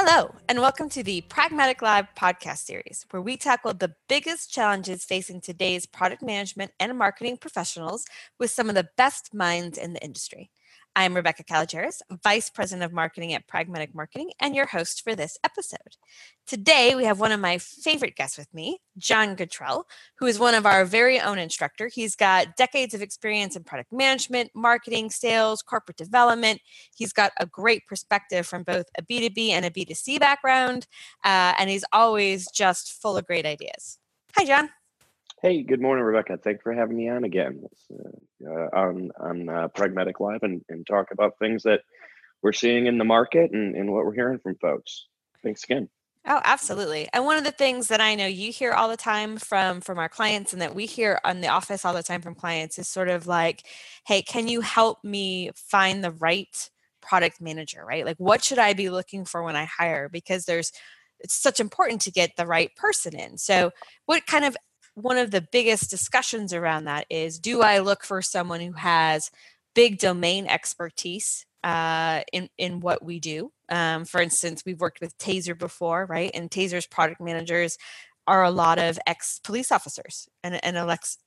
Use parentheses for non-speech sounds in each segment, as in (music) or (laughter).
Hello, and welcome to the Pragmatic Live podcast series, where we tackle the biggest challenges facing today's product management and marketing professionals with some of the best minds in the industry. I'm Rebecca Kalogeris, Vice President of Marketing at Pragmatic Marketing, and your host for this episode. Today, we have one of my favorite guests with me, John Guttrell, who is one of our very own instructor. He's got decades of experience in product management, marketing, sales, corporate development. He's got a great perspective from both a B2B and a B2C background, uh, and he's always just full of great ideas. Hi, John. Hey, good morning, Rebecca. Thanks for having me on again uh, uh, on on uh, Pragmatic Live and, and talk about things that we're seeing in the market and, and what we're hearing from folks. Thanks again. Oh, absolutely. And one of the things that I know you hear all the time from from our clients and that we hear on the office all the time from clients is sort of like, "Hey, can you help me find the right product manager, right? Like what should I be looking for when I hire because there's it's such important to get the right person in. So, what kind of one of the biggest discussions around that is do I look for someone who has big domain expertise uh, in in what we do? Um, for instance, we've worked with Taser before, right? And Taser's product managers are a lot of ex police officers and, and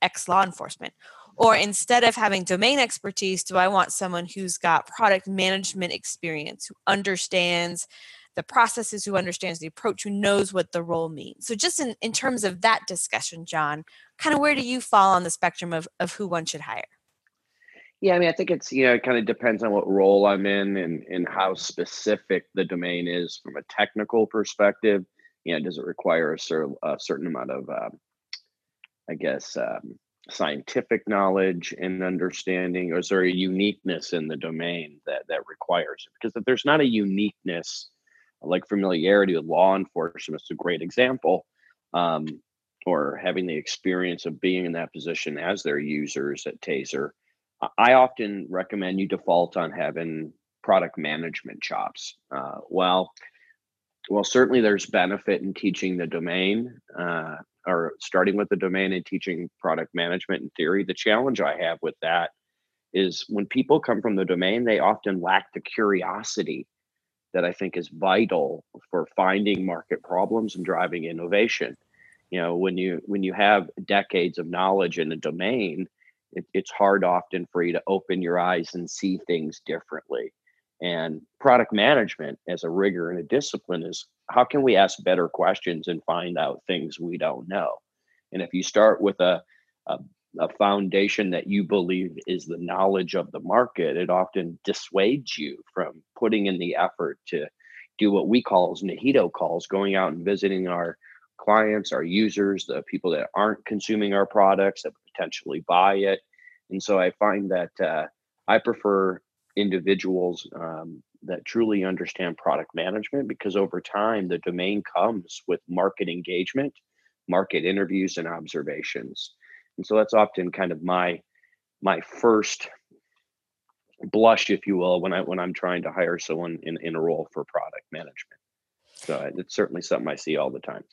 ex, law enforcement. Or instead of having domain expertise, do I want someone who's got product management experience, who understands the processes, who understands the approach, who knows what the role means. So, just in, in terms of that discussion, John, kind of where do you fall on the spectrum of, of who one should hire? Yeah, I mean, I think it's, you know, it kind of depends on what role I'm in and, and how specific the domain is from a technical perspective. You know, does it require a, cer- a certain amount of, um, I guess, um, scientific knowledge and understanding, or is there a uniqueness in the domain that that requires it? Because if there's not a uniqueness like familiarity with law enforcement is a great example um, or having the experience of being in that position as their users at taser. I often recommend you default on having product management chops. Uh, well well certainly there's benefit in teaching the domain uh, or starting with the domain and teaching product management in theory. The challenge i have with that is when people come from the domain they often lack the curiosity that I think is vital for finding market problems and driving innovation. You know, when you when you have decades of knowledge in a domain, it, it's hard often for you to open your eyes and see things differently. And product management as a rigor and a discipline is how can we ask better questions and find out things we don't know? And if you start with a, a a foundation that you believe is the knowledge of the market, it often dissuades you from putting in the effort to do what we call as NIHITO calls, going out and visiting our clients, our users, the people that aren't consuming our products that potentially buy it. And so I find that uh, I prefer individuals um, that truly understand product management because over time the domain comes with market engagement, market interviews, and observations and so that's often kind of my my first blush if you will when i when i'm trying to hire someone in, in a role for product management. So it's certainly something i see all the time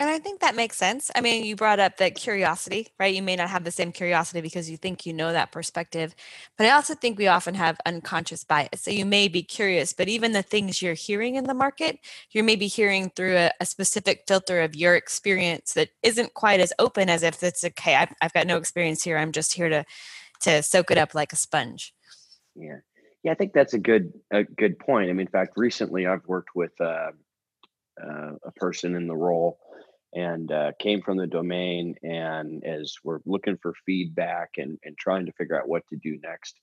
and I think that makes sense. I mean, you brought up that curiosity, right? You may not have the same curiosity because you think you know that perspective. But I also think we often have unconscious bias. So you may be curious, but even the things you're hearing in the market, you're maybe hearing through a, a specific filter of your experience that isn't quite as open as if it's okay, I've, I've got no experience here. I'm just here to to soak it up like a sponge. Yeah. Yeah, I think that's a good a good point. I mean, in fact, recently I've worked with uh, uh, a person in the role and uh, came from the domain. And as we're looking for feedback and, and trying to figure out what to do next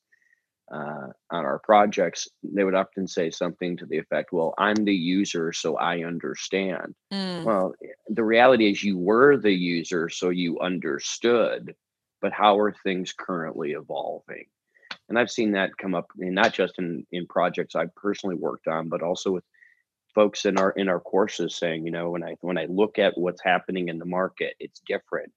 uh, on our projects, they would often say something to the effect, Well, I'm the user, so I understand. Mm. Well, the reality is you were the user, so you understood. But how are things currently evolving? And I've seen that come up, and not just in, in projects I've personally worked on, but also with folks in our in our courses saying, you know, when I when I look at what's happening in the market, it's different,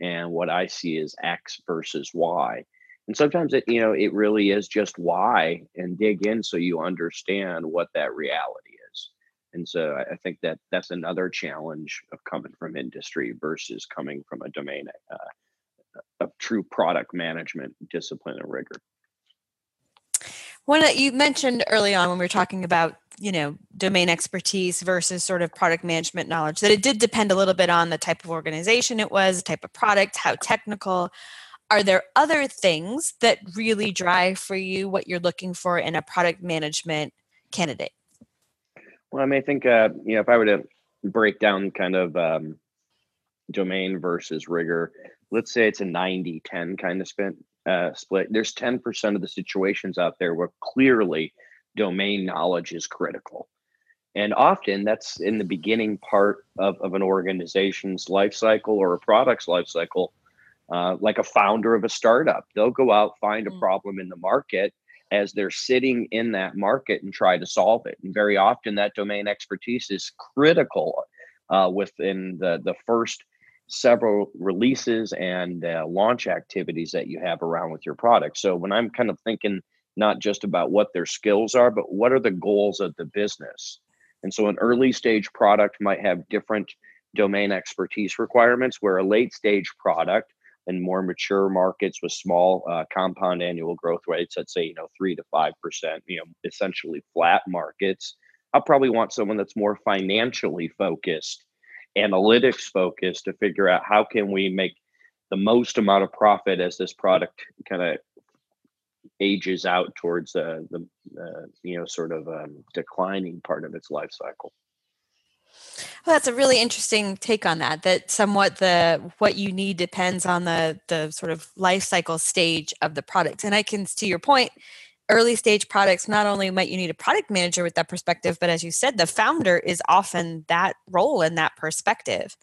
and what I see is X versus Y. And sometimes it, you know, it really is just Y, and dig in so you understand what that reality is. And so I think that that's another challenge of coming from industry versus coming from a domain uh, of true product management discipline and rigor. When you mentioned early on when we were talking about you know domain expertise versus sort of product management knowledge that it did depend a little bit on the type of organization it was type of product how technical. Are there other things that really drive for you what you're looking for in a product management candidate? Well i mean i think uh, you know if i were to break down kind of um, domain versus rigor let's say it's a 90 10 kind of split uh, split. There's 10% of the situations out there where clearly domain knowledge is critical. And often that's in the beginning part of, of an organization's life cycle or a product's life cycle, uh, like a founder of a startup. They'll go out, find a mm. problem in the market as they're sitting in that market and try to solve it. And very often that domain expertise is critical uh, within the, the first several releases and uh, launch activities that you have around with your product. So when I'm kind of thinking not just about what their skills are, but what are the goals of the business. And so an early stage product might have different domain expertise requirements, where a late stage product in more mature markets with small uh, compound annual growth rates, let's say, you know, three to 5%, you know, essentially flat markets, I'll probably want someone that's more financially focused, analytics focused to figure out how can we make the most amount of profit as this product kind of ages out towards uh, the uh, you know sort of um, declining part of its life cycle. Well, that's a really interesting take on that. That somewhat the what you need depends on the the sort of life cycle stage of the product. And I can, to your point, early stage products not only might you need a product manager with that perspective, but as you said, the founder is often that role and that perspective.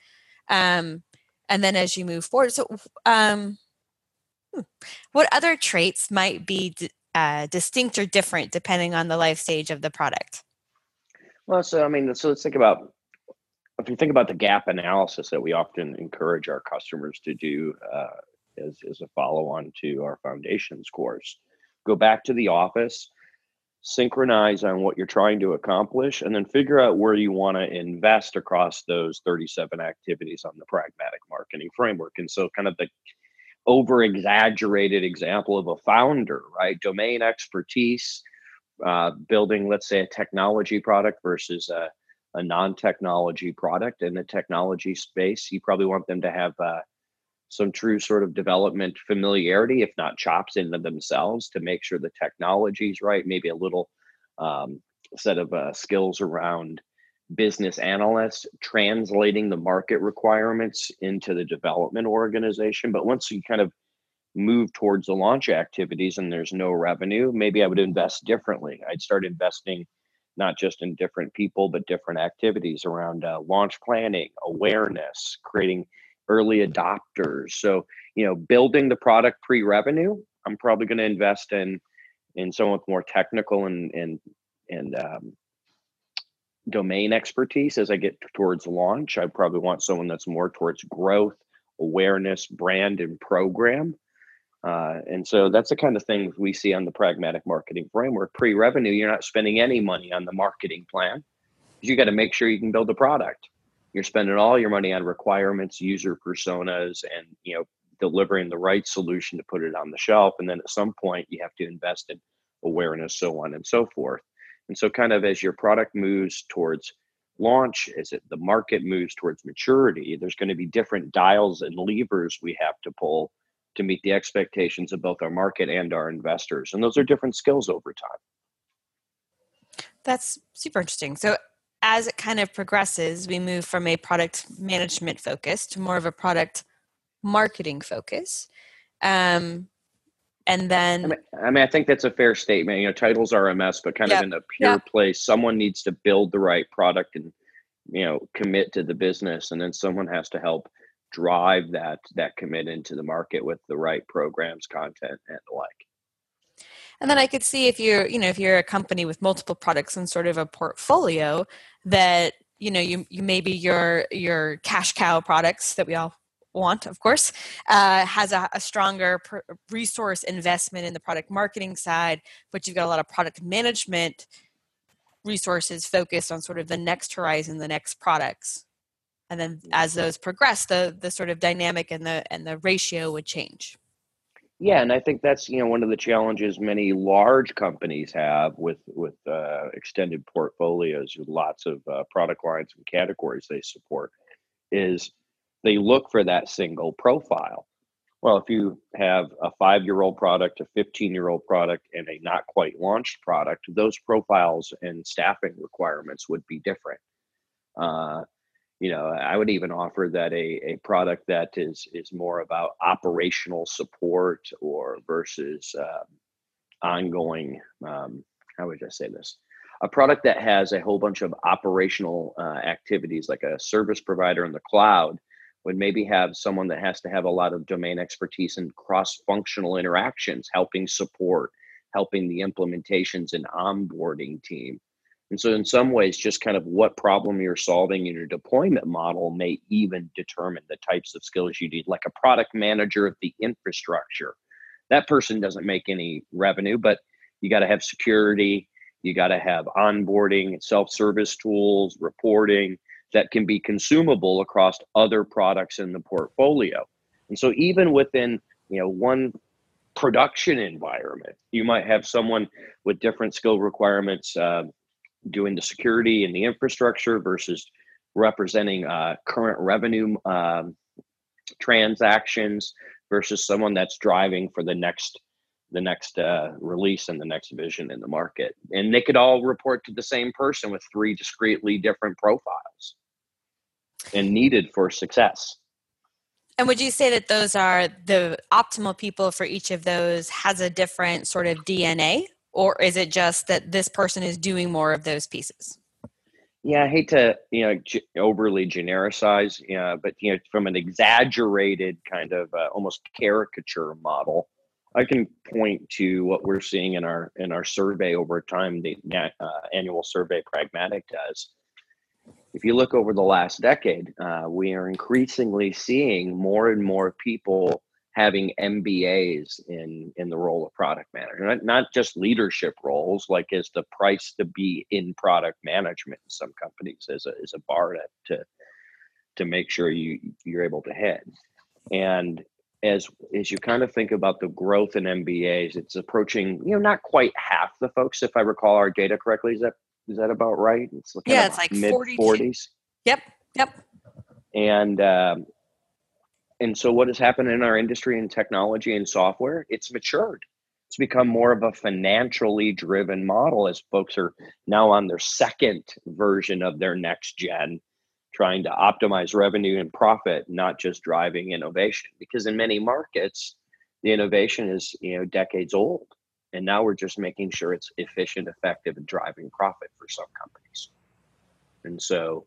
Um, and then as you move forward, so um, What other traits might be uh, distinct or different depending on the life stage of the product? Well, so I mean, so let's think about if you think about the gap analysis that we often encourage our customers to do uh, as, as a follow-on to our foundations course. Go back to the office, synchronize on what you're trying to accomplish, and then figure out where you want to invest across those 37 activities on the pragmatic marketing framework. And so, kind of the over exaggerated example of a founder, right? Domain expertise, uh, building, let's say, a technology product versus a, a non technology product. In the technology space, you probably want them to have uh, some true sort of development familiarity, if not chops into themselves, to make sure the technology is right, maybe a little um, set of uh, skills around business analysts translating the market requirements into the development organization. But once you kind of move towards the launch activities and there's no revenue, maybe I would invest differently. I'd start investing not just in different people, but different activities around uh, launch planning, awareness, creating early adopters. So, you know, building the product pre-revenue, I'm probably going to invest in in someone more technical and and and um, domain expertise as I get towards launch. I probably want someone that's more towards growth, awareness, brand, and program. Uh, and so that's the kind of thing we see on the pragmatic marketing framework. Pre revenue, you're not spending any money on the marketing plan. You got to make sure you can build a product. You're spending all your money on requirements, user personas, and you know delivering the right solution to put it on the shelf. And then at some point, you have to invest in awareness, so on and so forth. And so, kind of as your product moves towards launch, as it, the market moves towards maturity, there's going to be different dials and levers we have to pull to meet the expectations of both our market and our investors. And those are different skills over time. That's super interesting. So, as it kind of progresses, we move from a product management focus to more of a product marketing focus. Um, and then I mean, I mean, I think that's a fair statement. You know, titles are a mess, but kind of in a pure place, someone needs to build the right product and you know commit to the business, and then someone has to help drive that that commit into the market with the right programs, content, and the like. And then I could see if you're, you know, if you're a company with multiple products and sort of a portfolio that you know you you maybe your your cash cow products that we all want, of course, uh, has a, a stronger resource investment in the product marketing side, but you've got a lot of product management resources focused on sort of the next horizon, the next products. And then as those progress, the the sort of dynamic and the and the ratio would change. Yeah, and I think that's you know one of the challenges many large companies have with with uh, extended portfolios with lots of uh, product lines and categories they support is they look for that single profile. Well, if you have a five year old product, a 15 year old product, and a not quite launched product, those profiles and staffing requirements would be different. Uh, you know, I would even offer that a, a product that is is more about operational support or versus uh, ongoing. Um, how would I say this? A product that has a whole bunch of operational uh, activities, like a service provider in the cloud, would maybe have someone that has to have a lot of domain expertise and cross-functional interactions helping support helping the implementations and onboarding team. And so in some ways just kind of what problem you're solving in your deployment model may even determine the types of skills you need like a product manager of the infrastructure. That person doesn't make any revenue but you got to have security you got to have onboarding self-service tools reporting that can be consumable across other products in the portfolio. And so even within, you know, one production environment, you might have someone with different skill requirements uh, doing the security and the infrastructure versus representing uh, current revenue um, transactions versus someone that's driving for the next the next uh, release and the next vision in the market and they could all report to the same person with three discretely different profiles and needed for success. And would you say that those are the optimal people for each of those has a different sort of DNA? Or is it just that this person is doing more of those pieces? Yeah, I hate to you know g- overly genericize, yeah, but you know from an exaggerated kind of uh, almost caricature model, I can point to what we're seeing in our in our survey over time. The uh, annual survey Pragmatic does, if you look over the last decade, uh, we are increasingly seeing more and more people having MBAs in in the role of product manager, not, not just leadership roles, like is the price to be in product management in some companies as a, as a bar to, to to make sure you you're able to hit. And as as you kind of think about the growth in MBAs, it's approaching you know not quite half the folks, if I recall our data correctly. Is that is that about right? It's yeah, it's like mid forties. Yep, yep. And um, and so what has happened in our industry and technology and software? It's matured. It's become more of a financially driven model as folks are now on their second version of their next gen, trying to optimize revenue and profit, not just driving innovation. Because in many markets, the innovation is you know decades old and now we're just making sure it's efficient effective and driving profit for some companies. And so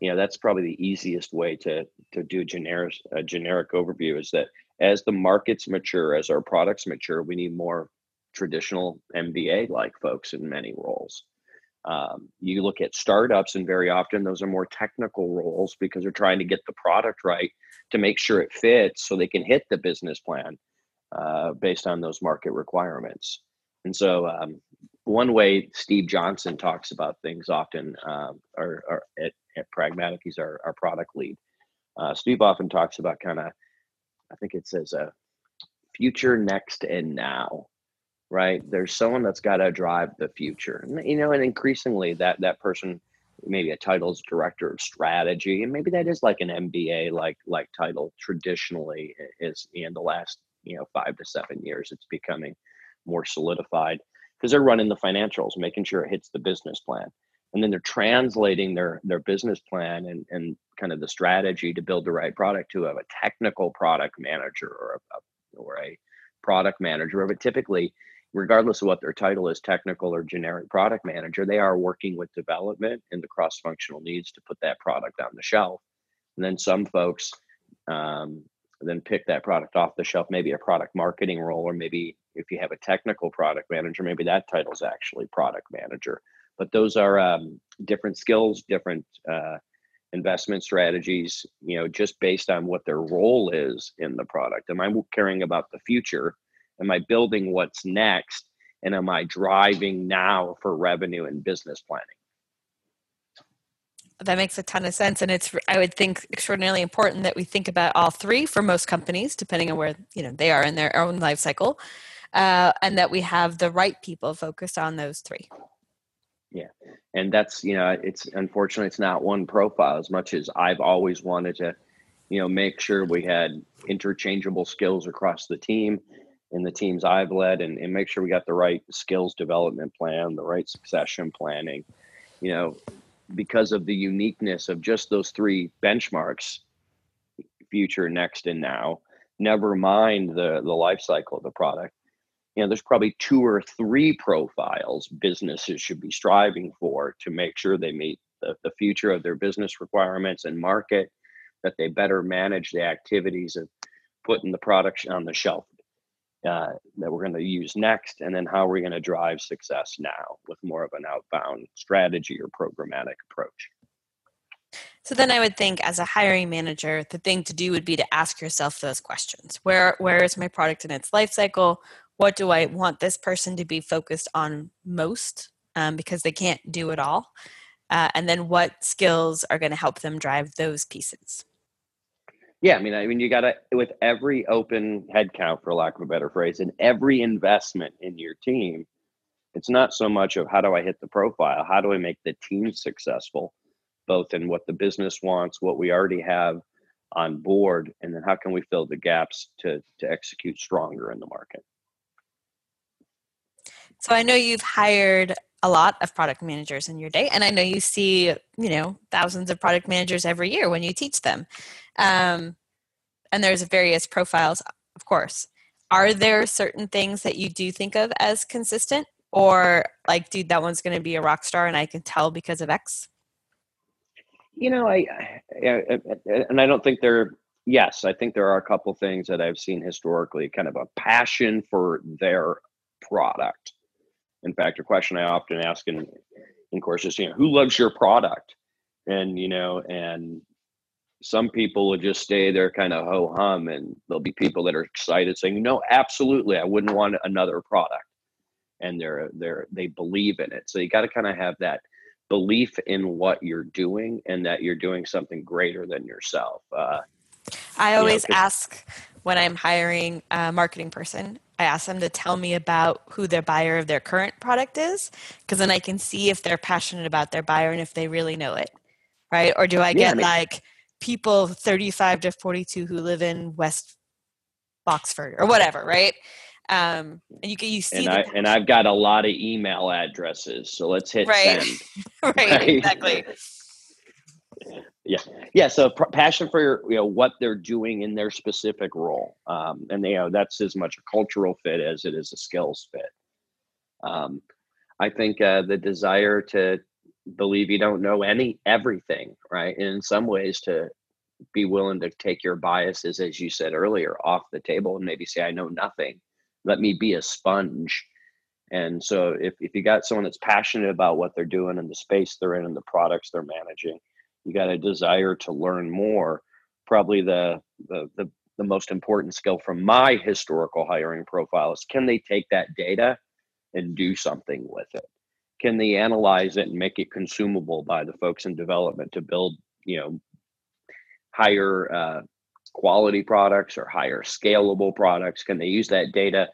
you know that's probably the easiest way to to do a generic a generic overview is that as the markets mature as our products mature we need more traditional mba like folks in many roles. Um, you look at startups and very often those are more technical roles because they're trying to get the product right to make sure it fits so they can hit the business plan uh, based on those market requirements. And so, um, one way Steve Johnson talks about things often, uh, or, or at, at, Pragmatic, he's our, our product lead. Uh, Steve often talks about kind of, I think it says a future, next, and now. Right? There's someone that's got to drive the future, and, you know, and increasingly that that person maybe a title as director of strategy and maybe that is like an mba like like title traditionally is in the last you know five to seven years it's becoming more solidified because they're running the financials making sure it hits the business plan. And then they're translating their their business plan and and kind of the strategy to build the right product to have a technical product manager or a, or a product manager but typically regardless of what their title is technical or generic product manager they are working with development and the cross functional needs to put that product on the shelf. And then some folks um, then pick that product off the shelf, maybe a product marketing role, or maybe if you have a technical product manager, maybe that title is actually product manager. But those are um, different skills, different uh, investment strategies, you know, just based on what their role is in the product. Am I caring about the future? Am I building what's next? And am I driving now for revenue and business planning? That makes a ton of sense. And it's i would think extraordinarily important that we think about all three for most companies depending on where you know they are in their own life cycle uh, and that we have the right people focused on those three. Yeah. And that's you know it's unfortunately it's not one profile. As much as i've always wanted to you know make sure we had interchangeable skills across the team and the teams i've led and, and make sure we got the right skills development plan the right succession planning you know because of the uniqueness of just those three benchmarks future next and now never mind the the life cycle of the product. You know there's probably two or three profiles businesses should be striving for to make sure they meet the, the future of their business requirements and market that they better manage the activities of putting the product on the shelf uh, that we're going to use next, and then how are we going to drive success now with more of an outbound strategy or programmatic approach. So then I would think as a hiring manager, the thing to do would be to ask yourself those questions. Where where is my product in its life cycle? What do I want this person to be focused on most? Um, because they can't do it all. Uh, and then what skills are going to help them drive those pieces? Yeah, I mean, I mean, you got to with every open headcount, for lack of a better phrase, and every investment in your team, it's not so much of how do I hit the profile, how do I make the team successful, both in what the business wants, what we already have on board, and then how can we fill the gaps to to execute stronger in the market. So I know you've hired a lot of product managers in your day and i know you see you know thousands of product managers every year when you teach them. Um, and there's various profiles of course. Are there certain things that you do think of as consistent? Or like dude that one's going to be a rock star and i can tell because of x? You know i, I and i don't think there yes i think there are a couple things that i've seen historically kind of a passion for their product in fact, a question I often ask in, in courses, you know, who loves your product? And, you know, and some people will just stay there kind of ho hum and there'll be people that are excited saying, no, absolutely, I wouldn't want another product. And they're they're they believe in it. So you got to kind of have that belief in what you're doing and that you're doing something greater than yourself. Uh, I always you know, ask when I'm hiring a marketing person, I ask them to tell me about who their buyer of their current product is, because then I can see if they're passionate about their buyer and if they really know it, right? Or do I get yeah, I mean, like people 35 to 42 who live in West Boxford or whatever, right? Um, and you can you see and, I, and I've got a lot of email addresses, so let's hit right. send. (laughs) right, right, exactly yeah. Yeah so pr- passion for you know what they're doing in their specific role um, and you know that's as much a cultural fit as it is a skills fit. Um, i think uh, the desire to believe you don't know any everything right and in some ways to be willing to take your biases as you said earlier off the table and maybe say i know nothing. Let me be a sponge. And so if, if you got someone that's passionate about what they're doing and the space they're in and the products they're managing you got a desire to learn more probably the, the the the most important skill from my historical hiring profile is can they take that data and do something with it? Can they analyze it and make it consumable by the folks in development to build you know higher uh, quality products or higher scalable products? Can they use that data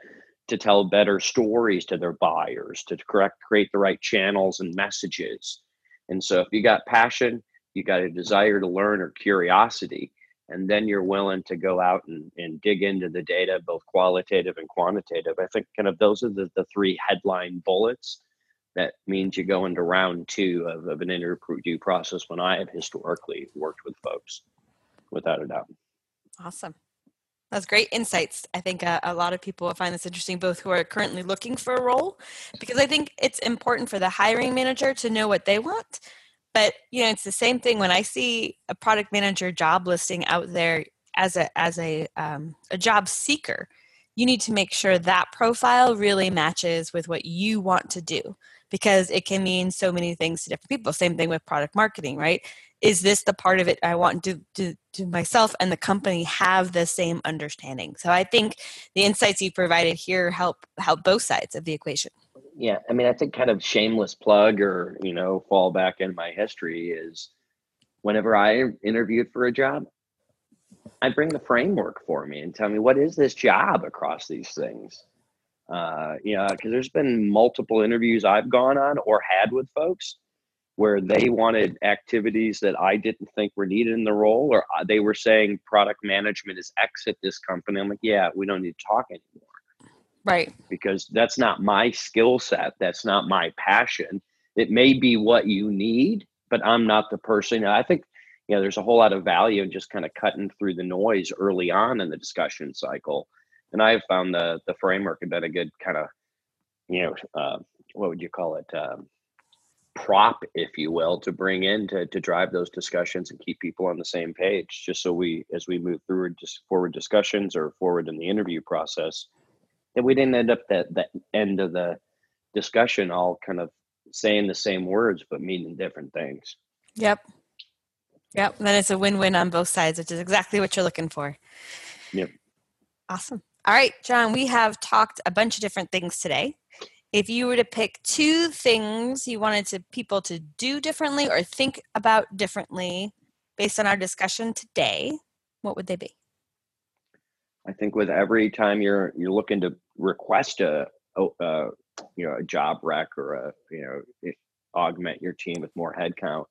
to tell better stories to their buyers to correct create the right channels and messages? And so if you got passion you got a desire to learn or curiosity and then you're willing to go out and, and dig into the data both qualitative and quantitative. I think kind of those are the, the three headline bullets that means you go into round two of, of an interview process when i have historically worked with folks without a doubt. Awesome. That's great insights. I think uh, a lot of people find this interesting, both who are currently looking for a role, because I think it's important for the hiring manager to know what they want, but you know it's the same thing when i see a product manager job listing out there as a as a um, a job seeker you need to make sure that profile really matches with what you want to do because it can mean so many things to different people. Same thing with product marketing right? Is this the part of it i want to do to myself and the company have the same understanding? So i think the insights you provided here help help both sides of the equation yeah i mean i think kind of shameless plug or you know fall back in my history is whenever I interviewed for a job, I'd bring the framework for me and tell me what is this job across these things. Uh, you know, because there's been multiple interviews I've gone on or had with folks where they wanted activities that I didn't think were needed in the role, or uh, they were saying product management is exit this company. I'm like, yeah, we don't need to talk anymore. Right. Because that's not my skill set. That's not my passion. It may be what you need, but I'm not the person. I think, you know, there's a whole lot of value in just kind of cutting through the noise early on in the discussion cycle. And I have found the the framework had been a good kind of, you know, uh, what would you call it? Um, prop, if you will, to bring in to, to drive those discussions and keep people on the same page, just so we, as we move through just forward discussions or forward in the interview process, that we didn't end up at the end of the discussion all kind of saying the same words but meaning different things. Yep. Yep. Then it's a win-win on both sides, which is exactly what you're looking for. Yep. Awesome. All right, John, we have talked a bunch of different things today. If you were to pick two things you wanted to people to do differently or think about differently based on our discussion today, what would they be? I think with every time you're you're looking to request a, a, you know a job rec or a you know augment your team with more headcount,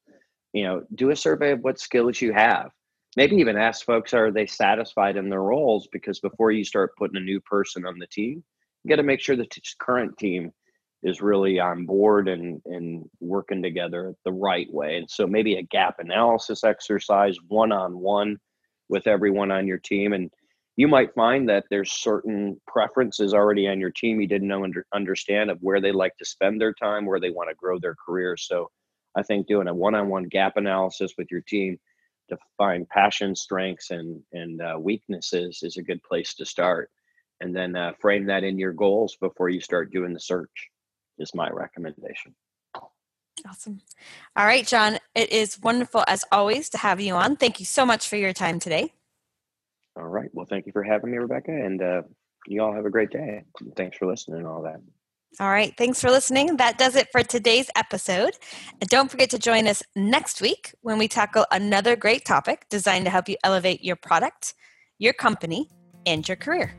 you know, do a survey of what skills you have. Maybe even ask folks are they satisfied in their roles because before you start putting a new person on the team, you got to make sure the t- current team is really on board and and working together the right way. And so maybe a gap analysis exercise one on one with everyone on your team and you might find that there's certain preferences already on your team you didn't know under, understand of where they like to spend their time where they want to grow their career. So i think doing a one-on-one gap analysis with your team to find passion strengths and and uh, weaknesses is a good place to start. And then uh, frame that in your goals before you start doing the search is my recommendation. Awesome. All right john it is wonderful as always to have you on. Thank you so much for your time today all right. Well, thank you for having me, Rebecca. And uh, you all have a great day. Thanks for listening and all that. All right. Thanks for listening. That does it for today's episode. And don't forget to join us next week when we tackle another great topic designed to help you elevate your product, your company, and your career.